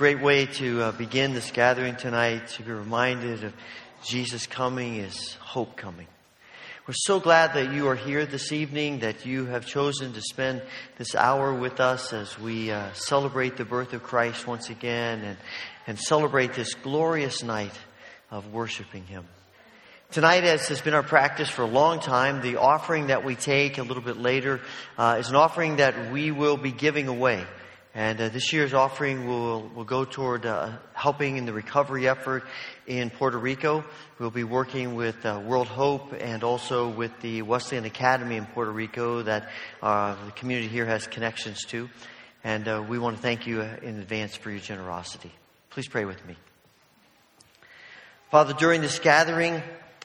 Great way to uh, begin this gathering tonight, to be reminded of Jesus coming is hope coming. We're so glad that you are here this evening, that you have chosen to spend this hour with us as we uh, celebrate the birth of Christ once again and, and celebrate this glorious night of worshiping Him. Tonight, as has been our practice for a long time, the offering that we take a little bit later uh, is an offering that we will be giving away. And uh, this year's offering will, will go toward uh, helping in the recovery effort in Puerto Rico. We'll be working with uh, World Hope and also with the Wesleyan Academy in Puerto Rico that uh, the community here has connections to. And uh, we want to thank you in advance for your generosity. Please pray with me. Father, during this gathering,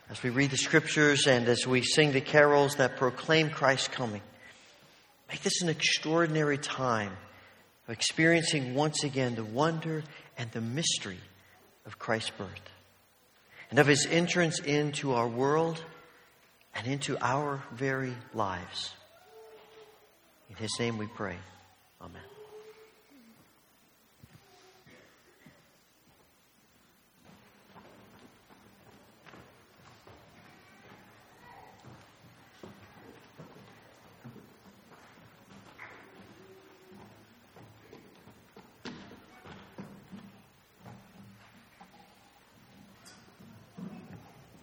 as we read the scriptures and as we sing the carols that proclaim Christ's coming, make this an extraordinary time of experiencing once again the wonder and the mystery of Christ's birth and of his entrance into our world and into our very lives. In his name we pray. Amen.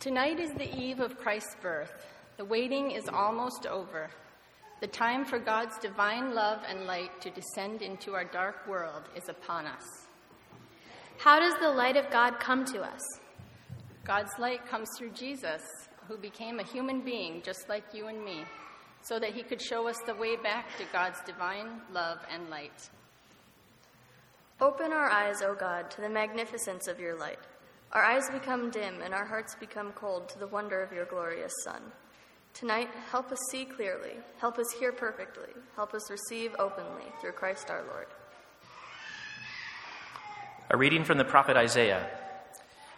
Tonight is the eve of Christ's birth. The waiting is almost over. The time for God's divine love and light to descend into our dark world is upon us. How does the light of God come to us? God's light comes through Jesus, who became a human being just like you and me, so that he could show us the way back to God's divine love and light. Open our eyes, O God, to the magnificence of your light. Our eyes become dim and our hearts become cold to the wonder of your glorious Son. Tonight, help us see clearly, help us hear perfectly, help us receive openly through Christ our Lord. A reading from the prophet Isaiah.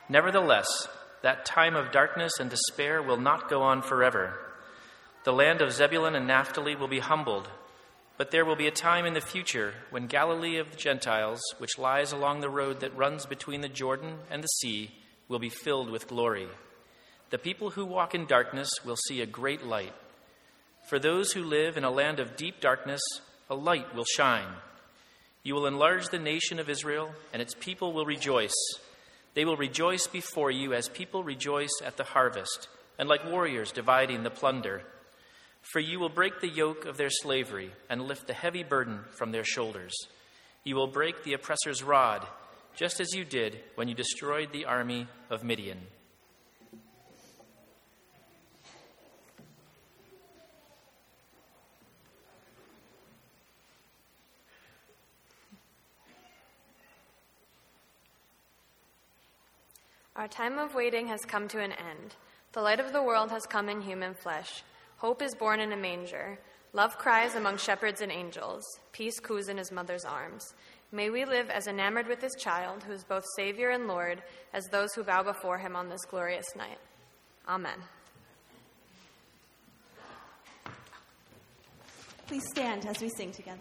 Nevertheless, that time of darkness and despair will not go on forever. The land of Zebulun and Naphtali will be humbled, but there will be a time in the future when Galilee of the Gentiles, which lies along the road that runs between the Jordan and the sea, will be filled with glory. The people who walk in darkness will see a great light. For those who live in a land of deep darkness, a light will shine. You will enlarge the nation of Israel, and its people will rejoice. They will rejoice before you as people rejoice at the harvest, and like warriors dividing the plunder. For you will break the yoke of their slavery and lift the heavy burden from their shoulders. You will break the oppressor's rod, just as you did when you destroyed the army of Midian. Our time of waiting has come to an end. The light of the world has come in human flesh. Hope is born in a manger. Love cries among shepherds and angels. Peace coos in his mother's arms. May we live as enamored with this child, who is both Savior and Lord, as those who bow before him on this glorious night. Amen. Please stand as we sing together.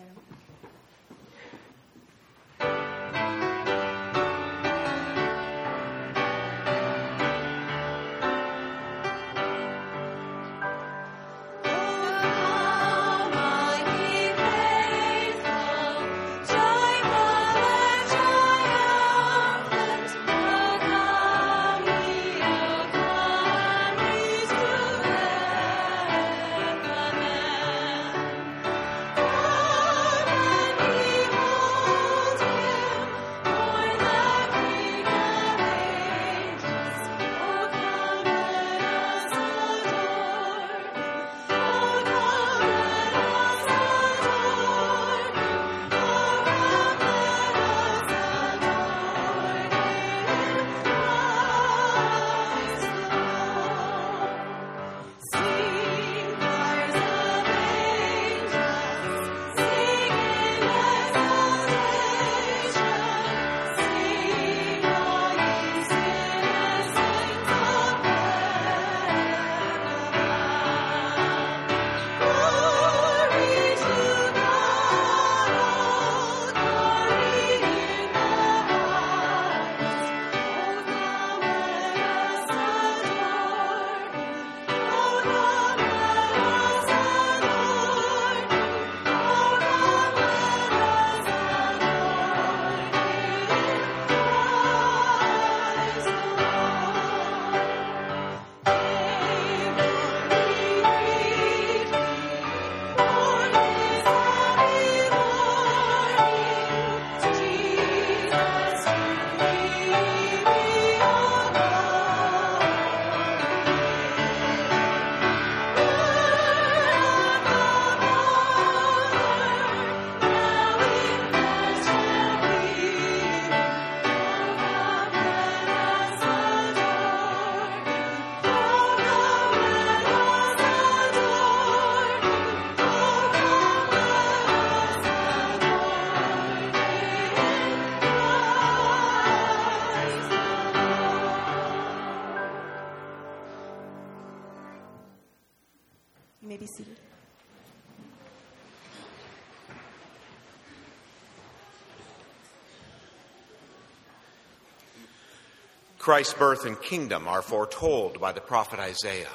Christ's birth and kingdom are foretold by the prophet Isaiah.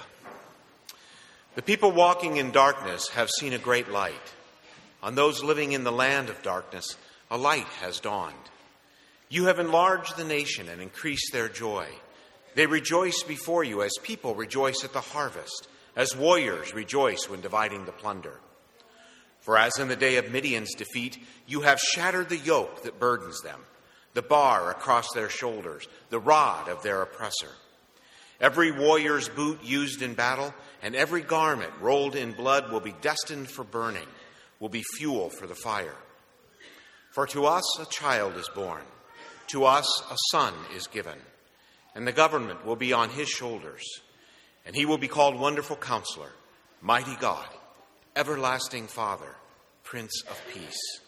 The people walking in darkness have seen a great light. On those living in the land of darkness, a light has dawned. You have enlarged the nation and increased their joy. They rejoice before you as people rejoice at the harvest, as warriors rejoice when dividing the plunder. For as in the day of Midian's defeat, you have shattered the yoke that burdens them the bar across their shoulders, the rod of their oppressor. Every warrior's boot used in battle and every garment rolled in blood will be destined for burning, will be fuel for the fire. For to us a child is born, to us a son is given, and the government will be on his shoulders, and he will be called Wonderful Counselor, Mighty God, Everlasting Father, Prince of Peace.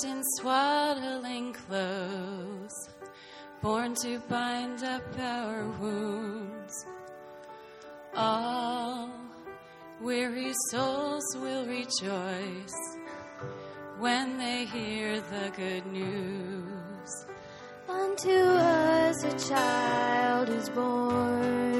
Wrapped in swaddling clothes, born to bind up our wounds. All weary souls will rejoice when they hear the good news. Unto us a child is born,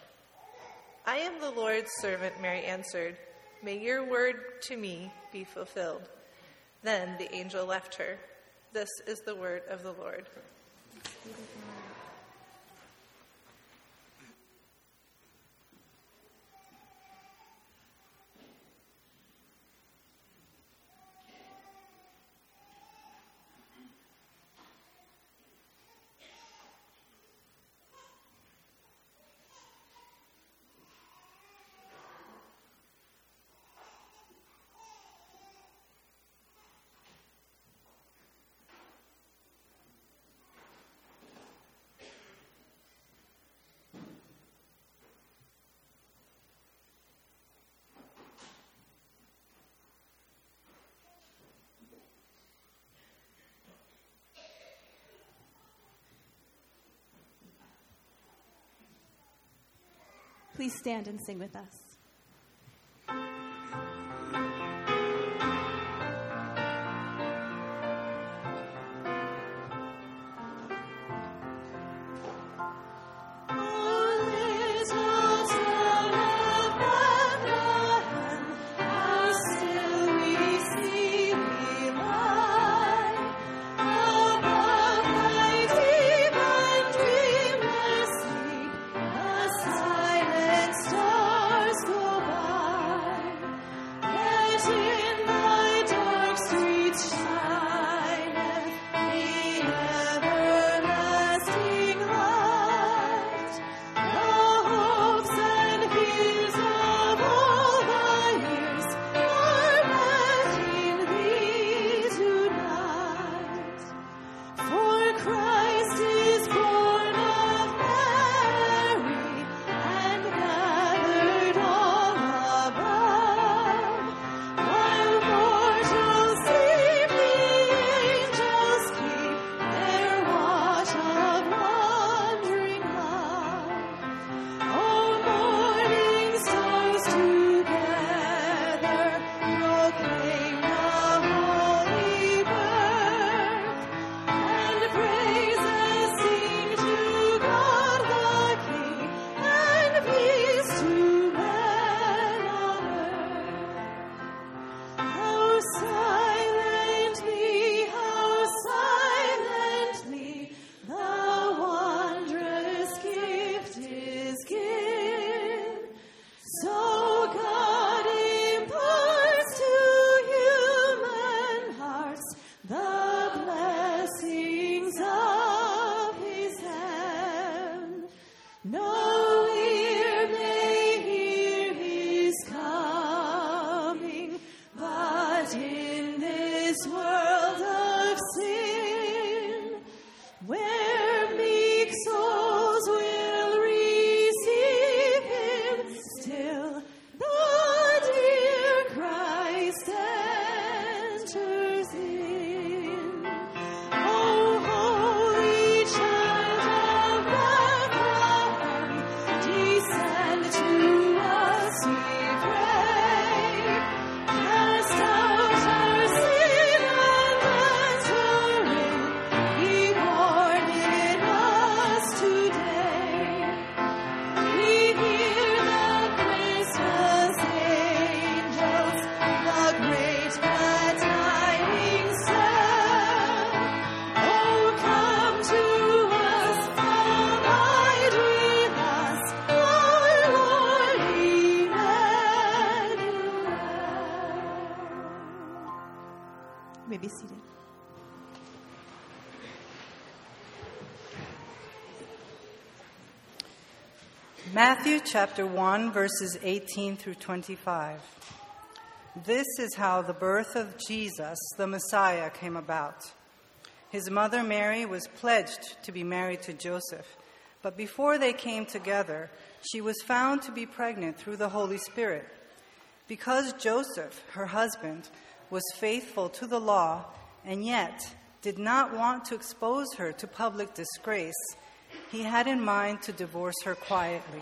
I am the Lord's servant, Mary answered. May your word to me be fulfilled. Then the angel left her. This is the word of the Lord. Please stand and sing with us. Chapter 1, verses 18 through 25. This is how the birth of Jesus, the Messiah, came about. His mother Mary was pledged to be married to Joseph, but before they came together, she was found to be pregnant through the Holy Spirit. Because Joseph, her husband, was faithful to the law and yet did not want to expose her to public disgrace, he had in mind to divorce her quietly.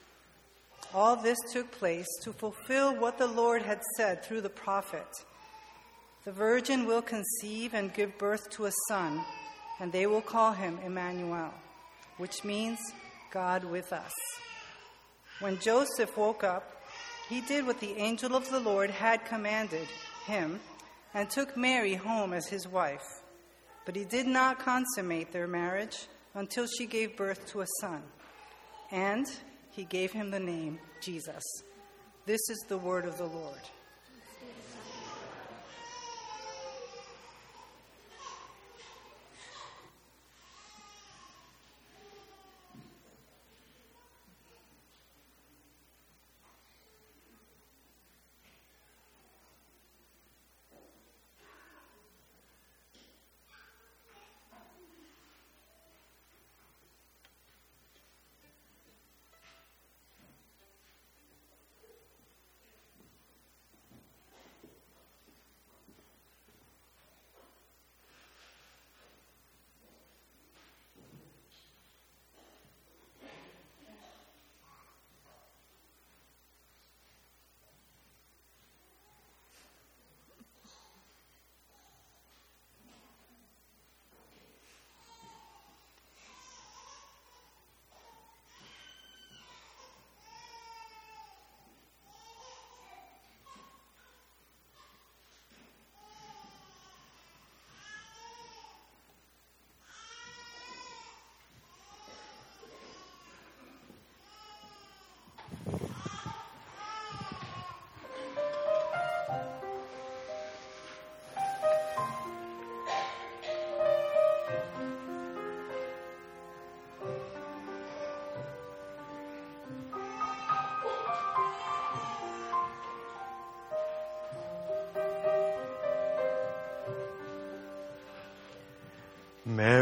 All this took place to fulfill what the Lord had said through the prophet The virgin will conceive and give birth to a son, and they will call him Emmanuel, which means God with us. When Joseph woke up, he did what the angel of the Lord had commanded him and took Mary home as his wife. But he did not consummate their marriage until she gave birth to a son. And he gave him the name Jesus. This is the word of the Lord.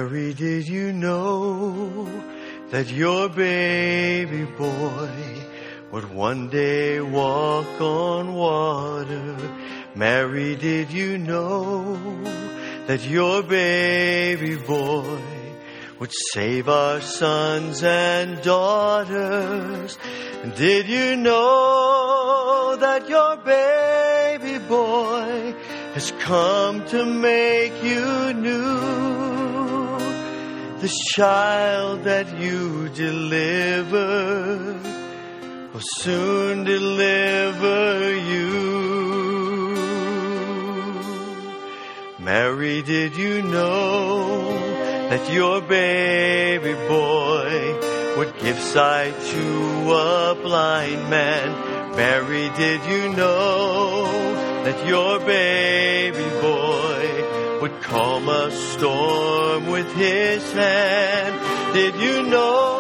Mary, did you know that your baby boy would one day walk on water? Mary, did you know that your baby boy would save our sons and daughters? Did you know that your baby boy has come to make you new? This child that you deliver will soon deliver you. Mary, did you know that your baby boy would give sight to a blind man? Mary, did you know that your baby calm a storm with his hand? Did you know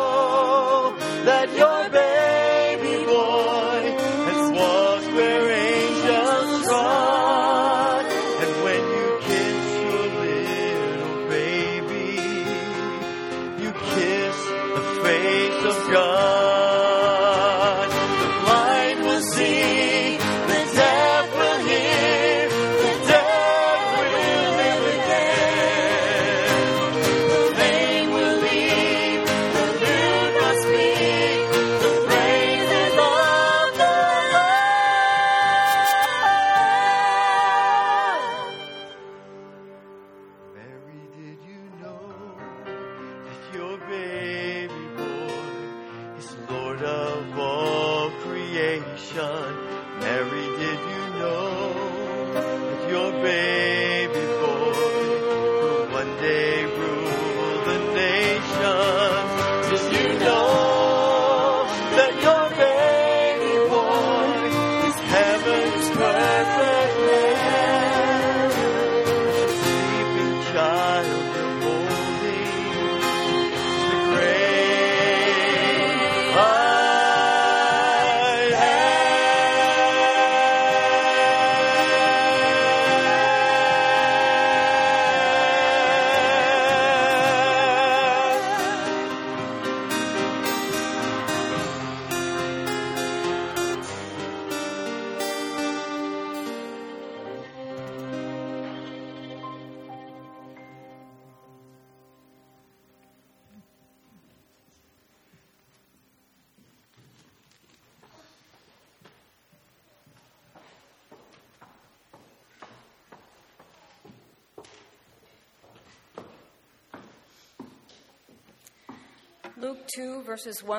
baby boy is Lord of all creation. Mary, did you know that your baby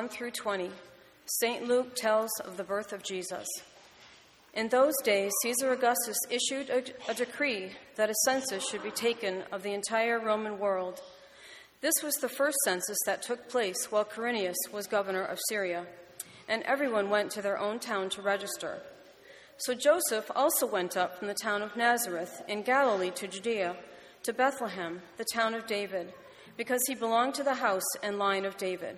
1 through 20. St. Luke tells of the birth of Jesus. In those days, Caesar Augustus issued a, a decree that a census should be taken of the entire Roman world. This was the first census that took place while Quirinius was governor of Syria, and everyone went to their own town to register. So Joseph also went up from the town of Nazareth in Galilee to Judea, to Bethlehem, the town of David, because he belonged to the house and line of David.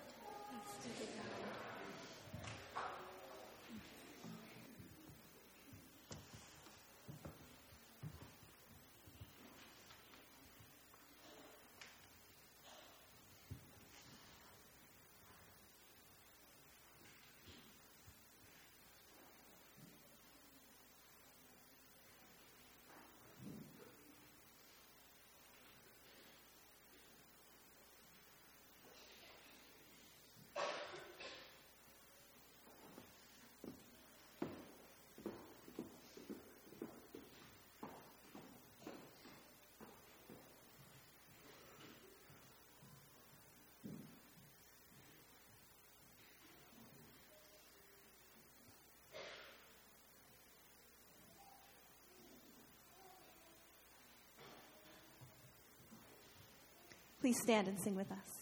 Please stand and sing with us.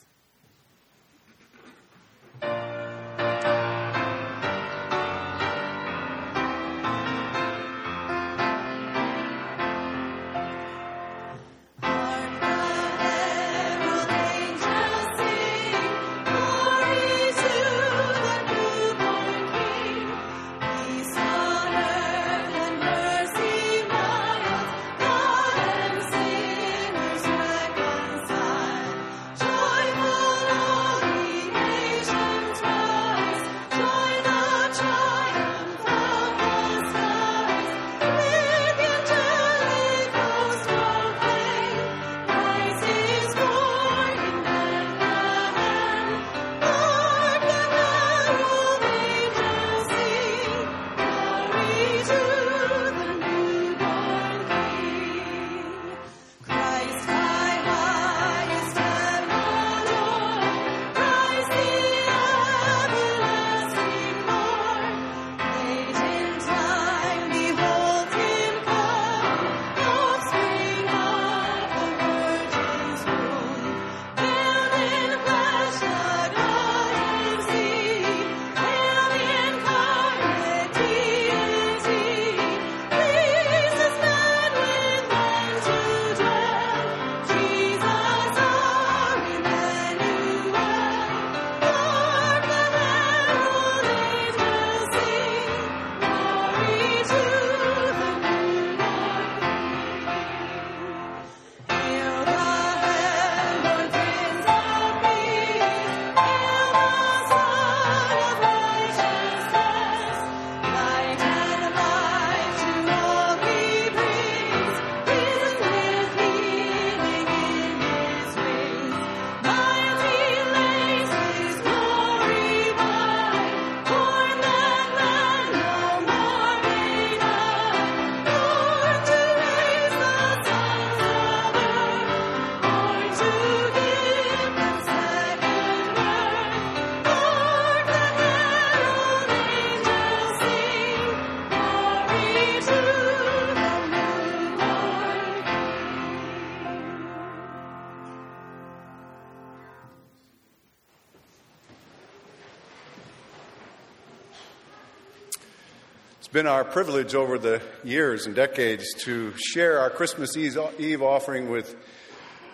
Been our privilege over the years and decades to share our Christmas Eve offering with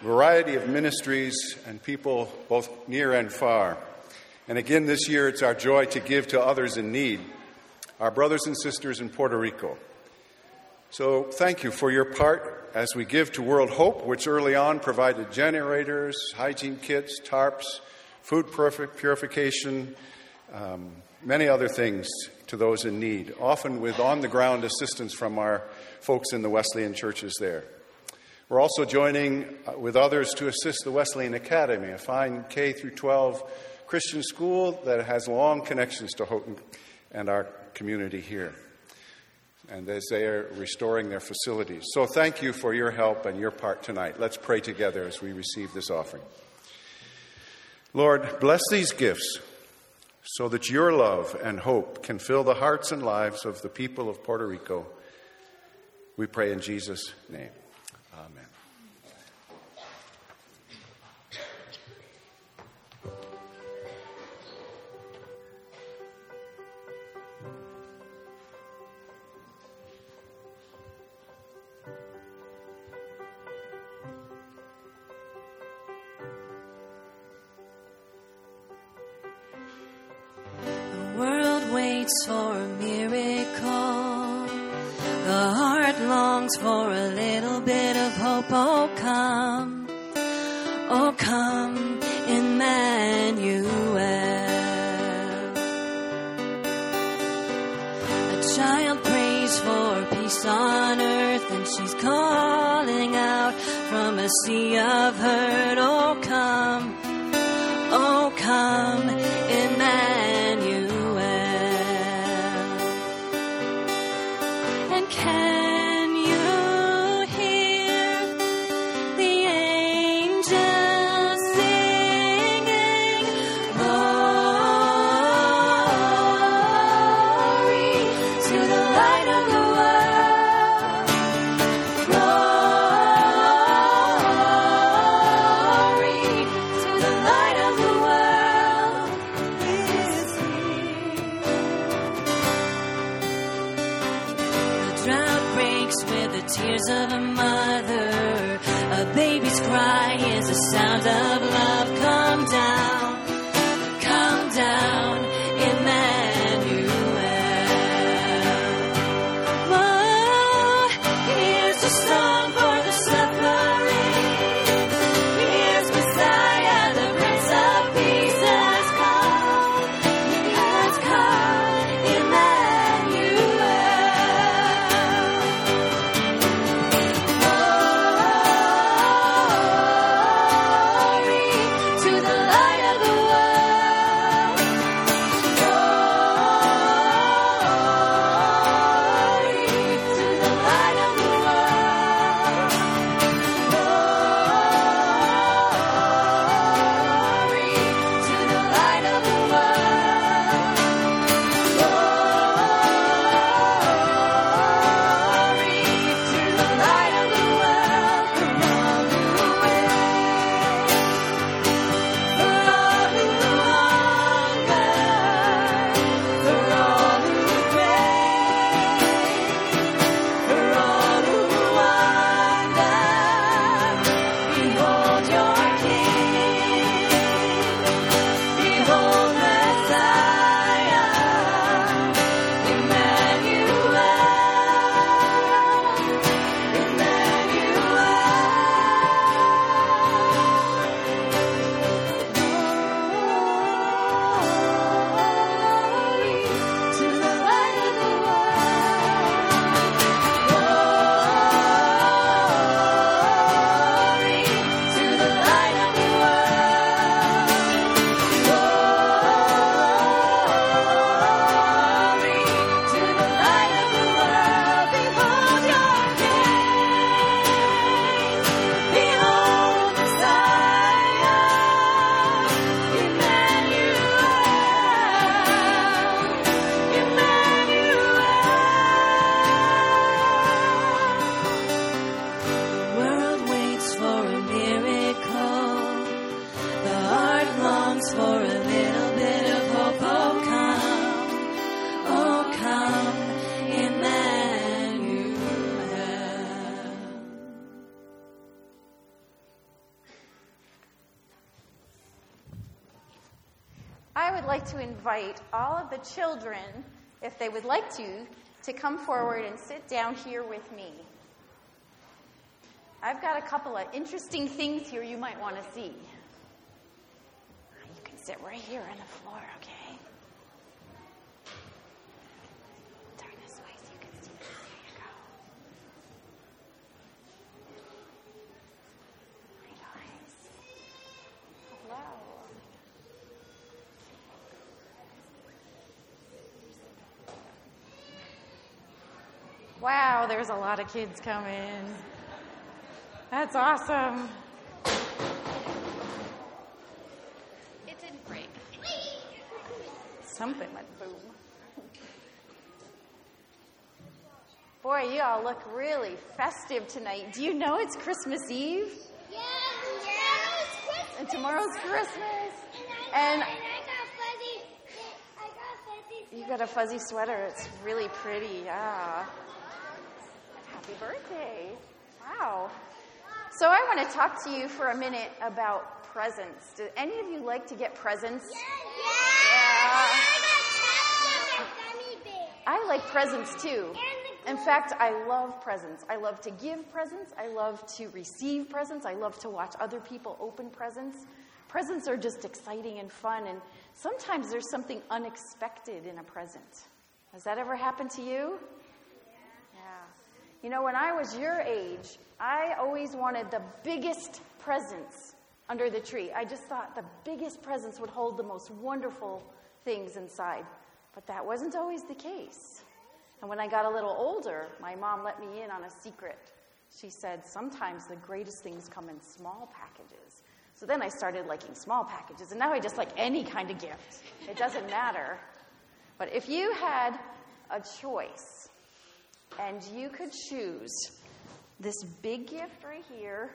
a variety of ministries and people both near and far. And again this year, it's our joy to give to others in need, our brothers and sisters in Puerto Rico. So thank you for your part as we give to World Hope, which early on provided generators, hygiene kits, tarps, food purification, um, many other things to those in need, often with on the ground assistance from our folks in the Wesleyan churches there. We're also joining uh, with others to assist the Wesleyan Academy, a fine K through 12 Christian school that has long connections to Houghton and our community here. And as they are restoring their facilities. So thank you for your help and your part tonight. Let's pray together as we receive this offering. Lord, bless these gifts so that your love and hope can fill the hearts and lives of the people of Puerto Rico. We pray in Jesus' name. Waits for a miracle. The heart longs for a little bit of hope. Oh, come. Oh, come, Emmanuel. A child prays for peace on earth, and she's calling out from a sea of hurt. Oh, come. Oh, come, children, if they would like to, to come forward and sit down here with me. I've got a couple of interesting things here you might want to see. You can sit right here on the floor, okay? Turn this way so you can see this. Here you go. Hi, guys. Hello. Wow, there's a lot of kids coming. That's awesome. It didn't break. Something went boom. Boy, you all look really festive tonight. Do you know it's Christmas Eve? Yeah, Christmas. And tomorrow's Christmas. And And I got fuzzy. I got fuzzy. you got a fuzzy sweater. It's really pretty. Yeah. Happy birthday. Wow. So I want to talk to you for a minute about presents. Do any of you like to get presents? Yeah. I like presents too. In fact, I love presents. I love to give presents. I love to receive presents. I love to watch other people open presents. Presents are just exciting and fun, and sometimes there's something unexpected in a present. Has that ever happened to you? You know, when I was your age, I always wanted the biggest presents under the tree. I just thought the biggest presents would hold the most wonderful things inside. But that wasn't always the case. And when I got a little older, my mom let me in on a secret. She said, Sometimes the greatest things come in small packages. So then I started liking small packages, and now I just like any kind of gift. It doesn't matter. But if you had a choice and you could choose this big gift right here,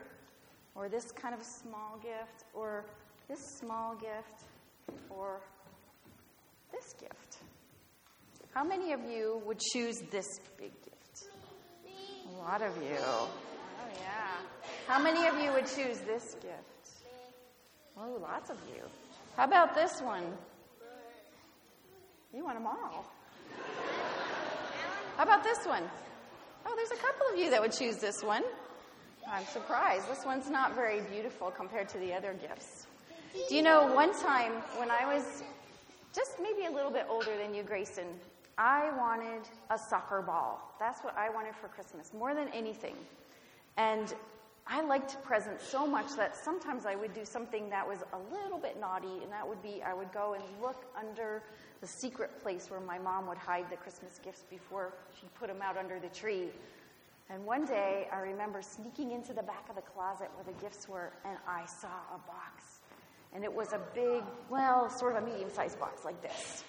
or this kind of small gift, or this small gift, or this gift, how many of you would choose this big gift? A lot of you. Oh, yeah. How many of you would choose this gift? Oh, lots of you. How about this one? You want them all. How about this one? Oh, there's a couple of you that would choose this one. I'm surprised. This one's not very beautiful compared to the other gifts. Do you know, one time when I was just maybe a little bit older than you, Grayson, I wanted a soccer ball. That's what I wanted for Christmas, more than anything. And I liked presents so much that sometimes I would do something that was a little bit naughty, and that would be I would go and look under the secret place where my mom would hide the Christmas gifts before she put them out under the tree. And one day I remember sneaking into the back of the closet where the gifts were, and I saw a box. And it was a big, well, sort of a medium sized box like this.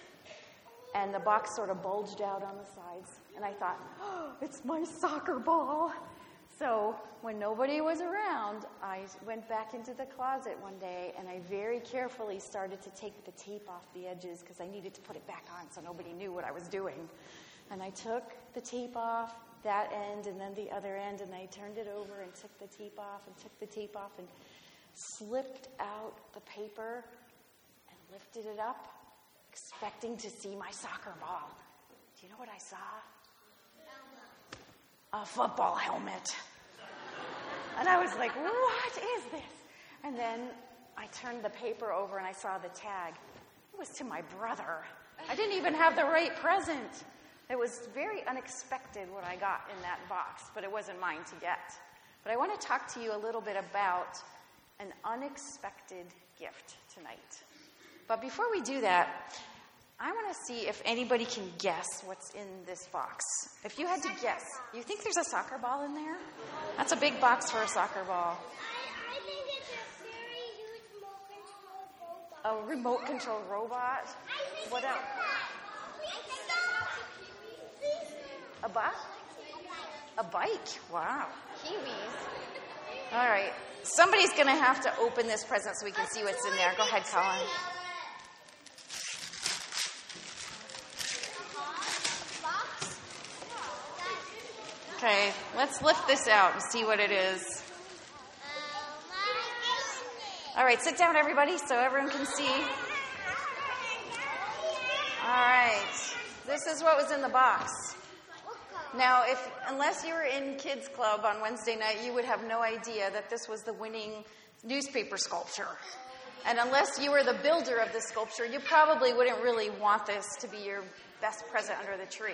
And the box sort of bulged out on the sides. And I thought, oh, it's my soccer ball. So when nobody was around, I went back into the closet one day and I very carefully started to take the tape off the edges because I needed to put it back on so nobody knew what I was doing. And I took the tape off that end and then the other end and I turned it over and took the tape off and took the tape off and slipped out the paper and lifted it up, expecting to see my soccer ball. Do you know what I saw? A football helmet. And I was like, what is this? And then I turned the paper over and I saw the tag. It was to my brother. I didn't even have the right present. It was very unexpected what I got in that box, but it wasn't mine to get. But I want to talk to you a little bit about an unexpected gift tonight. But before we do that, I want to see if anybody can guess what's in this box. If you had to guess, you think there's a soccer ball in there? That's a big box for a soccer ball. I think it's a very huge remote control robot. A remote control robot. What else? A bus? A bike. Wow. Kiwis. All right. Somebody's going to have to open this present so we can see what's in there. Go ahead, Colin. Okay, let's lift this out and see what it is. All right, sit down, everybody, so everyone can see. All right. This is what was in the box. Now, if unless you were in kids club on Wednesday night, you would have no idea that this was the winning newspaper sculpture. And unless you were the builder of the sculpture, you probably wouldn't really want this to be your best present under the tree.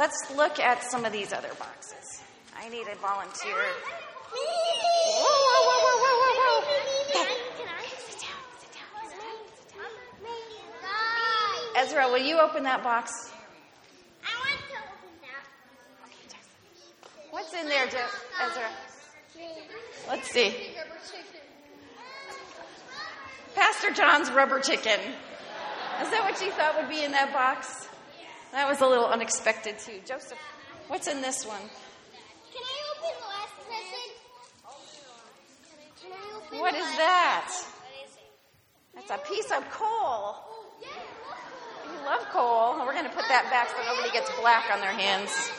Let's look at some of these other boxes. I need a volunteer. Whoa, whoa, whoa, whoa, whoa, whoa, whoa. Okay. Ezra, will you open that box? What's in there, Jo- Ezra? Let's see. Pastor John's rubber chicken. Is that what you thought would be in that box? That was a little unexpected, too. Joseph, what's in this one? Can I open the last present? Can I open What is that? That's a piece of coal. You love coal. We're going to put that back so nobody gets black on their hands.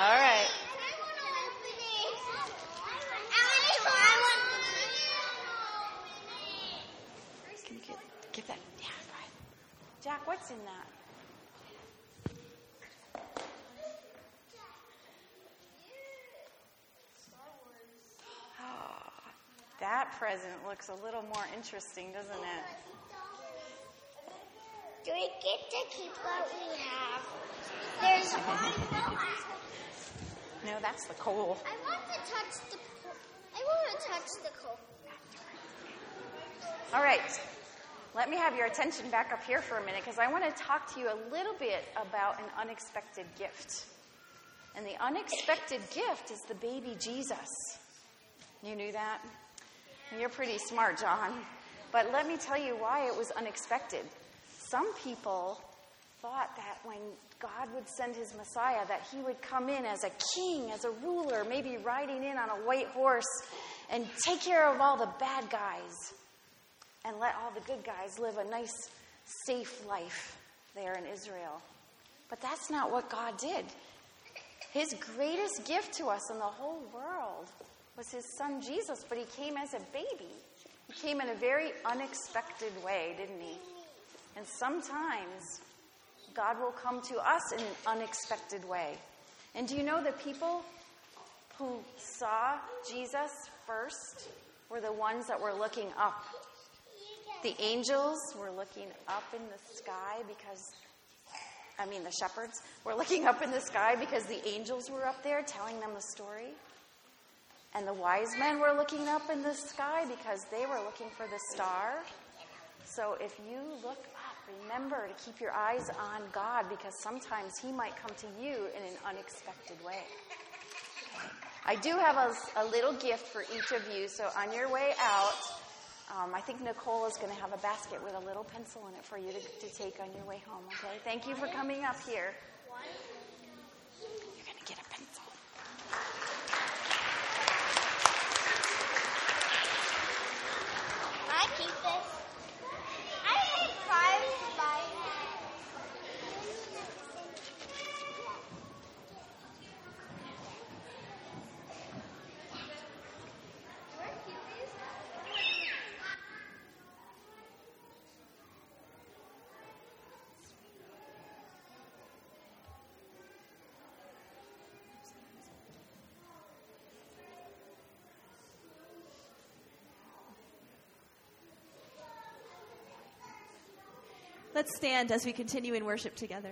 All right. Can you get, get that? Yeah, go ahead. Jack, what's in that? Oh, that present looks a little more interesting, doesn't it? Do we get to keep what we have? There's one. No, that's the coal. I want to touch the. I want to touch the coal. All right. Let me have your attention back up here for a minute because I want to talk to you a little bit about an unexpected gift. And the unexpected gift is the baby Jesus. You knew that? You're pretty smart, John. But let me tell you why it was unexpected. Some people thought that when God would send his Messiah, that he would come in as a king, as a ruler, maybe riding in on a white horse and take care of all the bad guys and let all the good guys live a nice, safe life there in Israel. But that's not what God did. His greatest gift to us in the whole world was his son Jesus, but he came as a baby. He came in a very unexpected way, didn't he? And sometimes God will come to us in an unexpected way. And do you know the people who saw Jesus first were the ones that were looking up? The angels were looking up in the sky because, I mean, the shepherds were looking up in the sky because the angels were up there telling them the story. And the wise men were looking up in the sky because they were looking for the star. So if you look up, remember to keep your eyes on God because sometimes He might come to you in an unexpected way. I do have a, a little gift for each of you. So on your way out, um, I think Nicole is going to have a basket with a little pencil in it for you to, to take on your way home, okay? Thank you for coming up here. You're going to get a pencil. I keep this. I hate five by. Let's stand as we continue in worship together.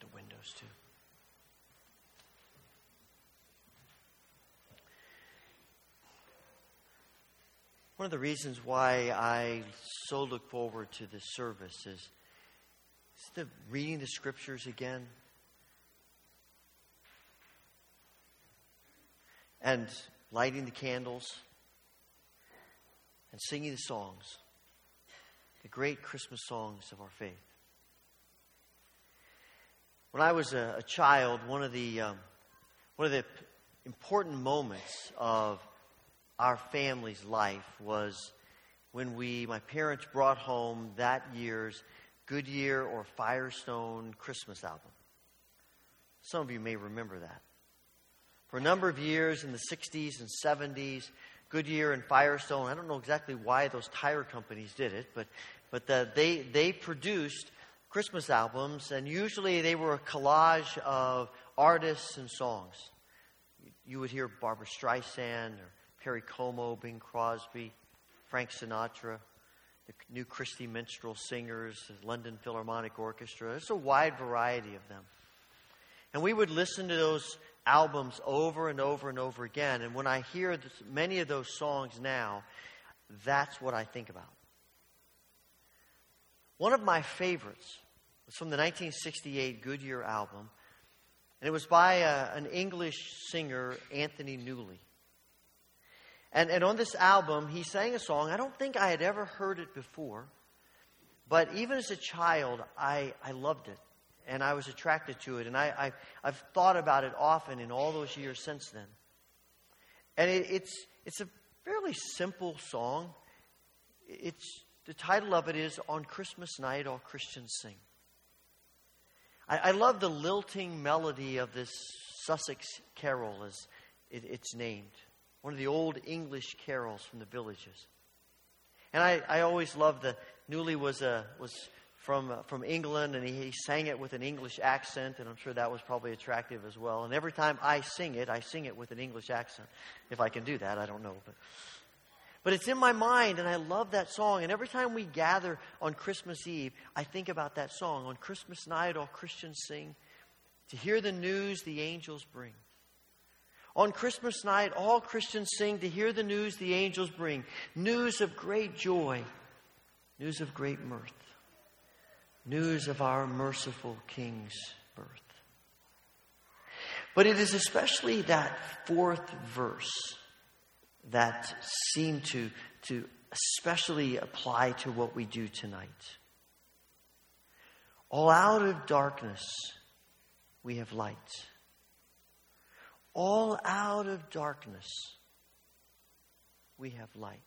The windows too. One of the reasons why I so look forward to this service is, is the reading the scriptures again and lighting the candles and singing the songs, the great Christmas songs of our faith. When I was a, a child, one of the um, one of the important moments of our family's life was when we, my parents, brought home that year's Goodyear or Firestone Christmas album. Some of you may remember that. For a number of years in the 60s and 70s, Goodyear and Firestone, I don't know exactly why those tire companies did it, but, but the, they, they produced Christmas albums, and usually they were a collage of artists and songs. You would hear Barbra Streisand or Perry Como, Bing Crosby, Frank Sinatra, the new Christy Minstrel Singers, the London Philharmonic Orchestra. There's a wide variety of them. And we would listen to those albums over and over and over again. And when I hear this, many of those songs now, that's what I think about. One of my favorites was from the 1968 Goodyear album, and it was by a, an English singer, Anthony Newley. And, and on this album, he sang a song. I don't think I had ever heard it before, but even as a child, I, I loved it, and I was attracted to it, and I, I, I've thought about it often in all those years since then. And it, it's, it's a fairly simple song. It's, the title of it is On Christmas Night, All Christians Sing. I, I love the lilting melody of this Sussex carol, as it, it's named, one of the old English carols from the villages. And I, I always loved the Newley was a was from uh, from England, and he, he sang it with an English accent, and I'm sure that was probably attractive as well. And every time I sing it, I sing it with an English accent. If I can do that, I don't know, but. But it's in my mind, and I love that song. And every time we gather on Christmas Eve, I think about that song. On Christmas night, all Christians sing. To hear the news the angels bring. On Christmas night, all Christians sing to hear the news the angels bring. News of great joy, news of great mirth, news of our merciful King's birth. But it is especially that fourth verse that seem to, to especially apply to what we do tonight. All out of darkness, we have light. All out of darkness, we have light.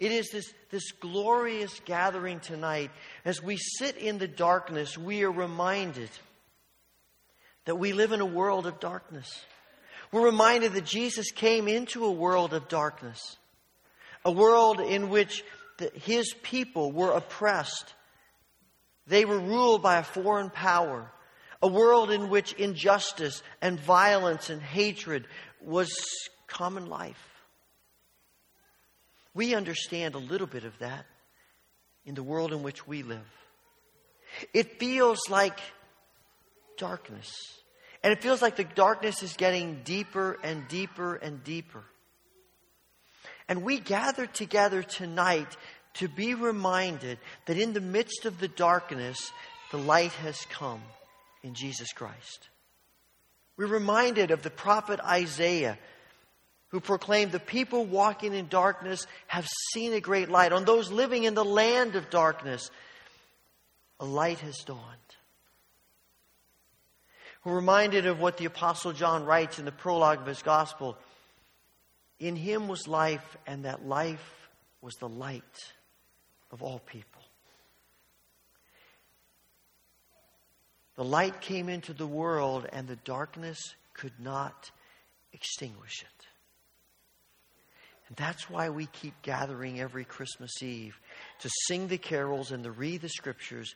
It is this, this glorious gathering tonight. As we sit in the darkness, we are reminded that we live in a world of darkness. We're reminded that Jesus came into a world of darkness, a world in which the, his people were oppressed. They were ruled by a foreign power, a world in which injustice and violence and hatred was common life. We understand a little bit of that in the world in which we live. It feels like darkness. And it feels like the darkness is getting deeper and deeper and deeper. And we gather together tonight to be reminded that in the midst of the darkness, the light has come in Jesus Christ. We're reminded of the prophet Isaiah, who proclaimed, The people walking in darkness have seen a great light. On those living in the land of darkness, a light has dawned. We're reminded of what the Apostle John writes in the prologue of his gospel. In him was life, and that life was the light of all people. The light came into the world, and the darkness could not extinguish it. And that's why we keep gathering every Christmas Eve to sing the carols and to read the scriptures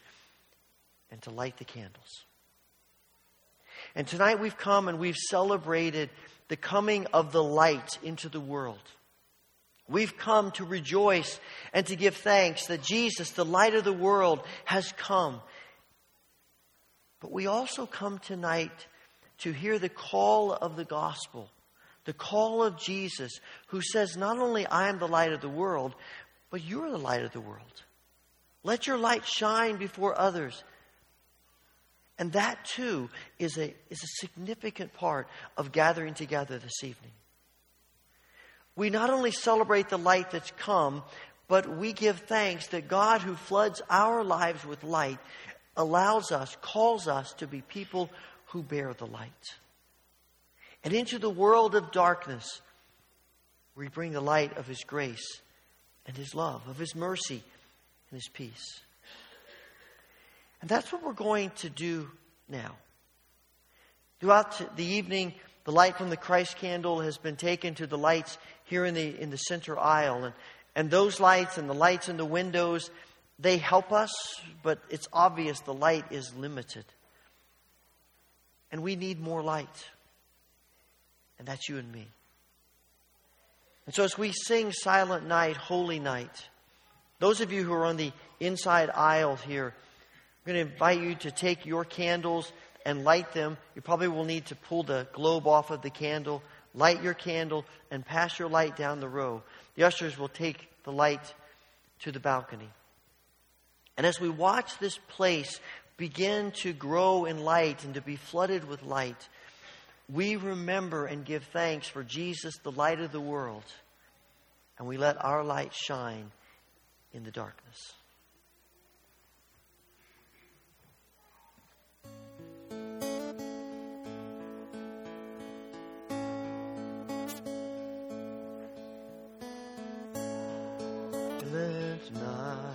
and to light the candles. And tonight we've come and we've celebrated the coming of the light into the world. We've come to rejoice and to give thanks that Jesus, the light of the world, has come. But we also come tonight to hear the call of the gospel, the call of Jesus, who says, Not only I am the light of the world, but you're the light of the world. Let your light shine before others. And that too is a, is a significant part of gathering together this evening. We not only celebrate the light that's come, but we give thanks that God, who floods our lives with light, allows us, calls us to be people who bear the light. And into the world of darkness, we bring the light of His grace and His love, of His mercy and His peace. And that's what we're going to do now. Throughout the evening, the light from the Christ candle has been taken to the lights here in the, in the center aisle. And, and those lights and the lights in the windows, they help us, but it's obvious the light is limited. And we need more light. And that's you and me. And so as we sing Silent Night, Holy Night, those of you who are on the inside aisle here, I'm going to invite you to take your candles and light them. You probably will need to pull the globe off of the candle, light your candle, and pass your light down the row. The ushers will take the light to the balcony. And as we watch this place begin to grow in light and to be flooded with light, we remember and give thanks for Jesus, the light of the world, and we let our light shine in the darkness. Night.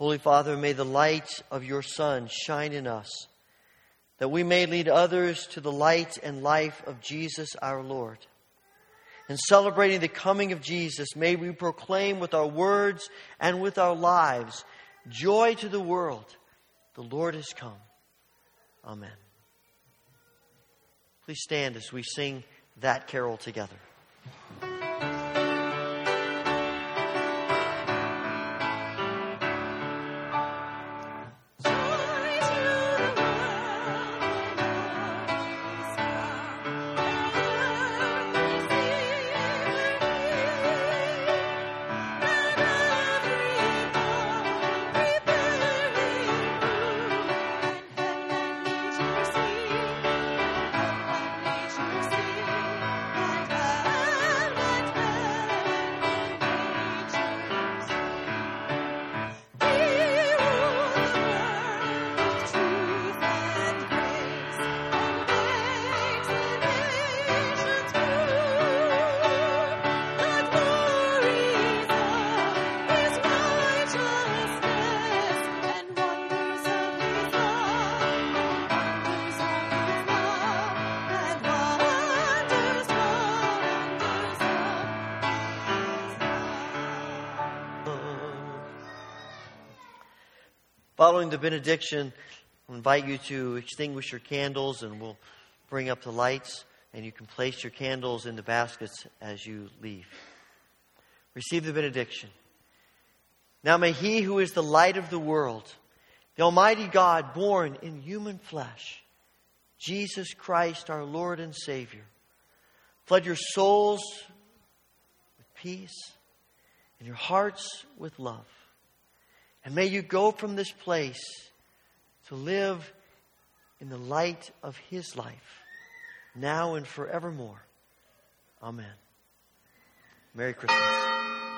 Holy Father, may the light of your Son shine in us, that we may lead others to the light and life of Jesus our Lord. In celebrating the coming of Jesus, may we proclaim with our words and with our lives joy to the world. The Lord has come. Amen. Please stand as we sing that carol together. Following the benediction, I'll invite you to extinguish your candles and we'll bring up the lights, and you can place your candles in the baskets as you leave. Receive the benediction. Now may he who is the light of the world, the Almighty God born in human flesh, Jesus Christ our Lord and Savior, flood your souls with peace and your hearts with love. And may you go from this place to live in the light of His life, now and forevermore. Amen. Merry Christmas.